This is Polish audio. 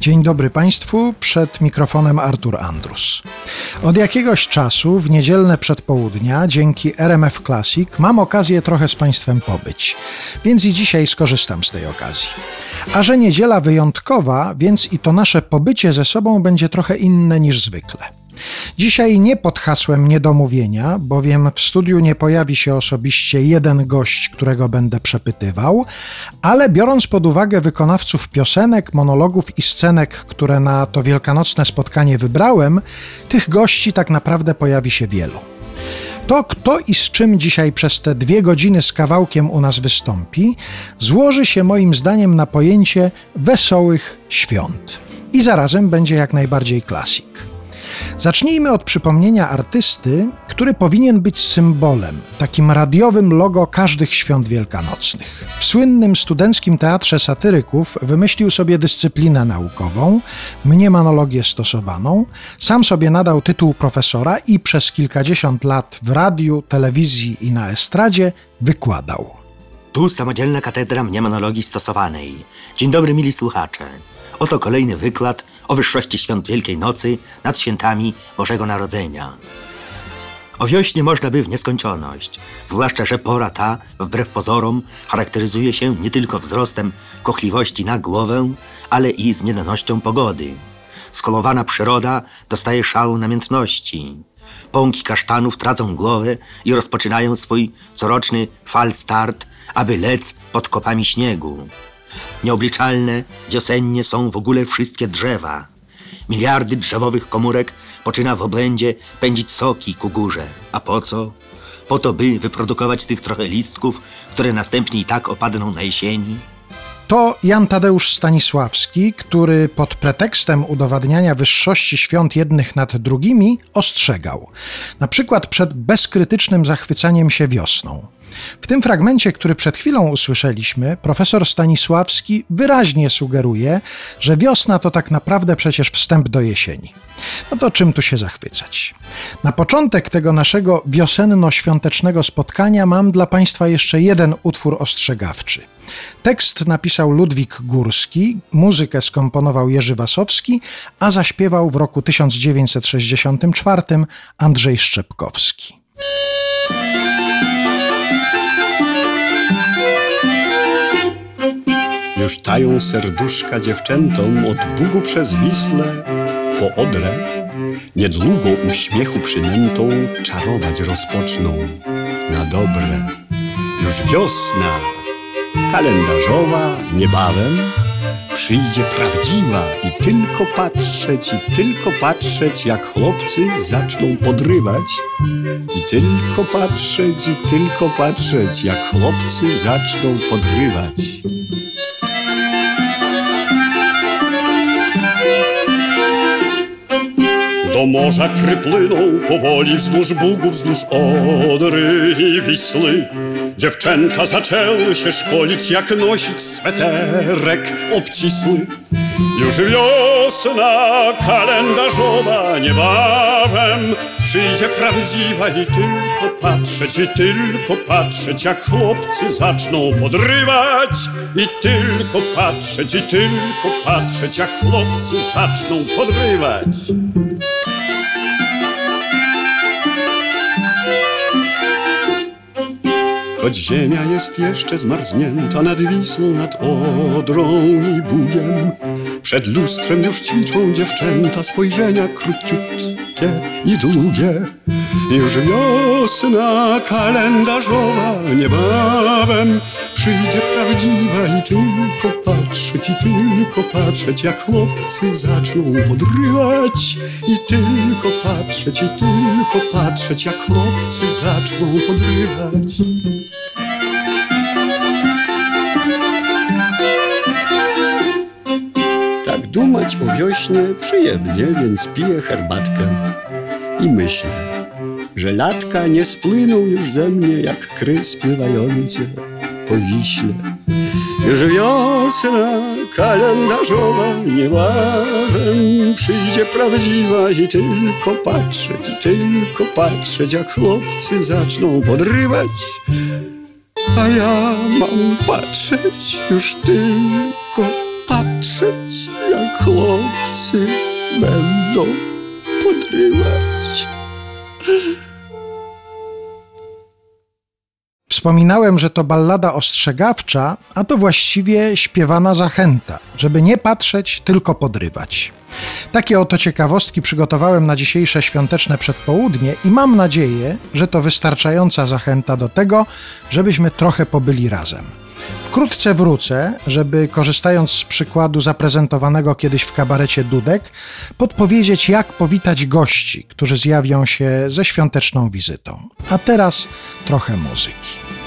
Dzień dobry Państwu, przed mikrofonem Artur Andrus. Od jakiegoś czasu w niedzielne przedpołudnia dzięki RMF Classic mam okazję trochę z Państwem pobyć, więc i dzisiaj skorzystam z tej okazji. A że niedziela wyjątkowa, więc i to nasze pobycie ze sobą będzie trochę inne niż zwykle. Dzisiaj nie pod hasłem niedomówienia, bowiem w studiu nie pojawi się osobiście jeden gość, którego będę przepytywał, ale biorąc pod uwagę wykonawców piosenek, monologów i scenek, które na to wielkanocne spotkanie wybrałem, tych gości tak naprawdę pojawi się wielu. To, kto i z czym dzisiaj przez te dwie godziny z kawałkiem u nas wystąpi, złoży się moim zdaniem na pojęcie wesołych świąt. I zarazem będzie jak najbardziej klasik. Zacznijmy od przypomnienia artysty, który powinien być symbolem, takim radiowym logo każdych świąt wielkanocnych. W słynnym studenckim teatrze satyryków wymyślił sobie dyscyplinę naukową, mniemanologię stosowaną, sam sobie nadał tytuł profesora i przez kilkadziesiąt lat w radiu, telewizji i na estradzie wykładał. Tu samodzielna katedra mniemanologii stosowanej. Dzień dobry, mili słuchacze. Oto kolejny wykład o wyższości świąt Wielkiej Nocy nad świętami Bożego Narodzenia. O wiośnie można by w nieskończoność, zwłaszcza, że pora ta, wbrew pozorom, charakteryzuje się nie tylko wzrostem kochliwości na głowę, ale i zmiennością pogody. Skolowana przyroda dostaje szału namiętności. Pąki kasztanów tracą głowę i rozpoczynają swój coroczny fal start, aby lec pod kopami śniegu. Nieobliczalne wiosennie są w ogóle wszystkie drzewa. Miliardy drzewowych komórek poczyna w oblędzie pędzić soki ku górze. A po co? Po to, by wyprodukować tych trochę listków, które następnie i tak opadną na jesieni. To Jan Tadeusz Stanisławski, który pod pretekstem udowadniania wyższości świąt jednych nad drugimi ostrzegał, na przykład przed bezkrytycznym zachwycaniem się wiosną. W tym fragmencie, który przed chwilą usłyszeliśmy, profesor Stanisławski wyraźnie sugeruje, że wiosna to tak naprawdę przecież wstęp do jesieni. No to czym tu się zachwycać? Na początek tego naszego wiosenno-świątecznego spotkania mam dla Państwa jeszcze jeden utwór ostrzegawczy. Tekst napisał Ludwik Górski, muzykę skomponował Jerzy Wasowski, a zaśpiewał w roku 1964 Andrzej Szczepkowski. Już tają serduszka dziewczętom od Bugu przez Wisłę po Odrę. Niedługo uśmiechu przynętą czarować rozpoczną na dobre. Już wiosna kalendarzowa niebawem przyjdzie prawdziwa i tylko patrzeć, i tylko patrzeć, jak chłopcy zaczną podrywać. I tylko patrzeć, i tylko patrzeć, jak chłopcy zaczną podrywać. Morza kry płyną powoli wzdłuż Bugów, wzdłuż Odry i Wisły. Dziewczęta zaczęły się szkolić, jak nosić sweterek obcisły. Już wiosna kalendarzowa niebawem przyjdzie prawdziwa i tylko patrzeć, i tylko patrzeć, jak chłopcy zaczną podrywać. I tylko patrzeć, i tylko patrzeć, jak chłopcy zaczną podrywać. Choć ziemia jest jeszcze zmarznięta nad Wisłą, nad Odrą i Bugiem Przed lustrem już ćwiczą dziewczęta spojrzenia króciutkie i długie. Już wiosna kalendarzowa niebawem przyjdzie prawdziwa I tylko patrzeć, i tylko patrzeć jak chłopcy zaczną podrywać. I tylko patrzeć, i tylko patrzeć jak chłopcy zaczną podrywać. Tak dumać o wiośnie przyjemnie, więc piję herbatkę. I myślę, że latka nie spłyną już ze mnie jak kry spływające po wiśle. Już wiosna kalendarzowa niebawem przyjdzie prawdziwa i tylko patrzeć, i tylko patrzeć, jak chłopcy zaczną podrywać. A ja mam patrzeć już tylko patrzeć, jak chłopcy będą Wspominałem, że to ballada ostrzegawcza, a to właściwie śpiewana zachęta, żeby nie patrzeć, tylko podrywać. Takie oto ciekawostki przygotowałem na dzisiejsze świąteczne przedpołudnie i mam nadzieję, że to wystarczająca zachęta do tego, żebyśmy trochę pobyli razem. Wkrótce wrócę, żeby korzystając z przykładu zaprezentowanego kiedyś w kabarecie Dudek, podpowiedzieć, jak powitać gości, którzy zjawią się ze świąteczną wizytą. A teraz trochę muzyki.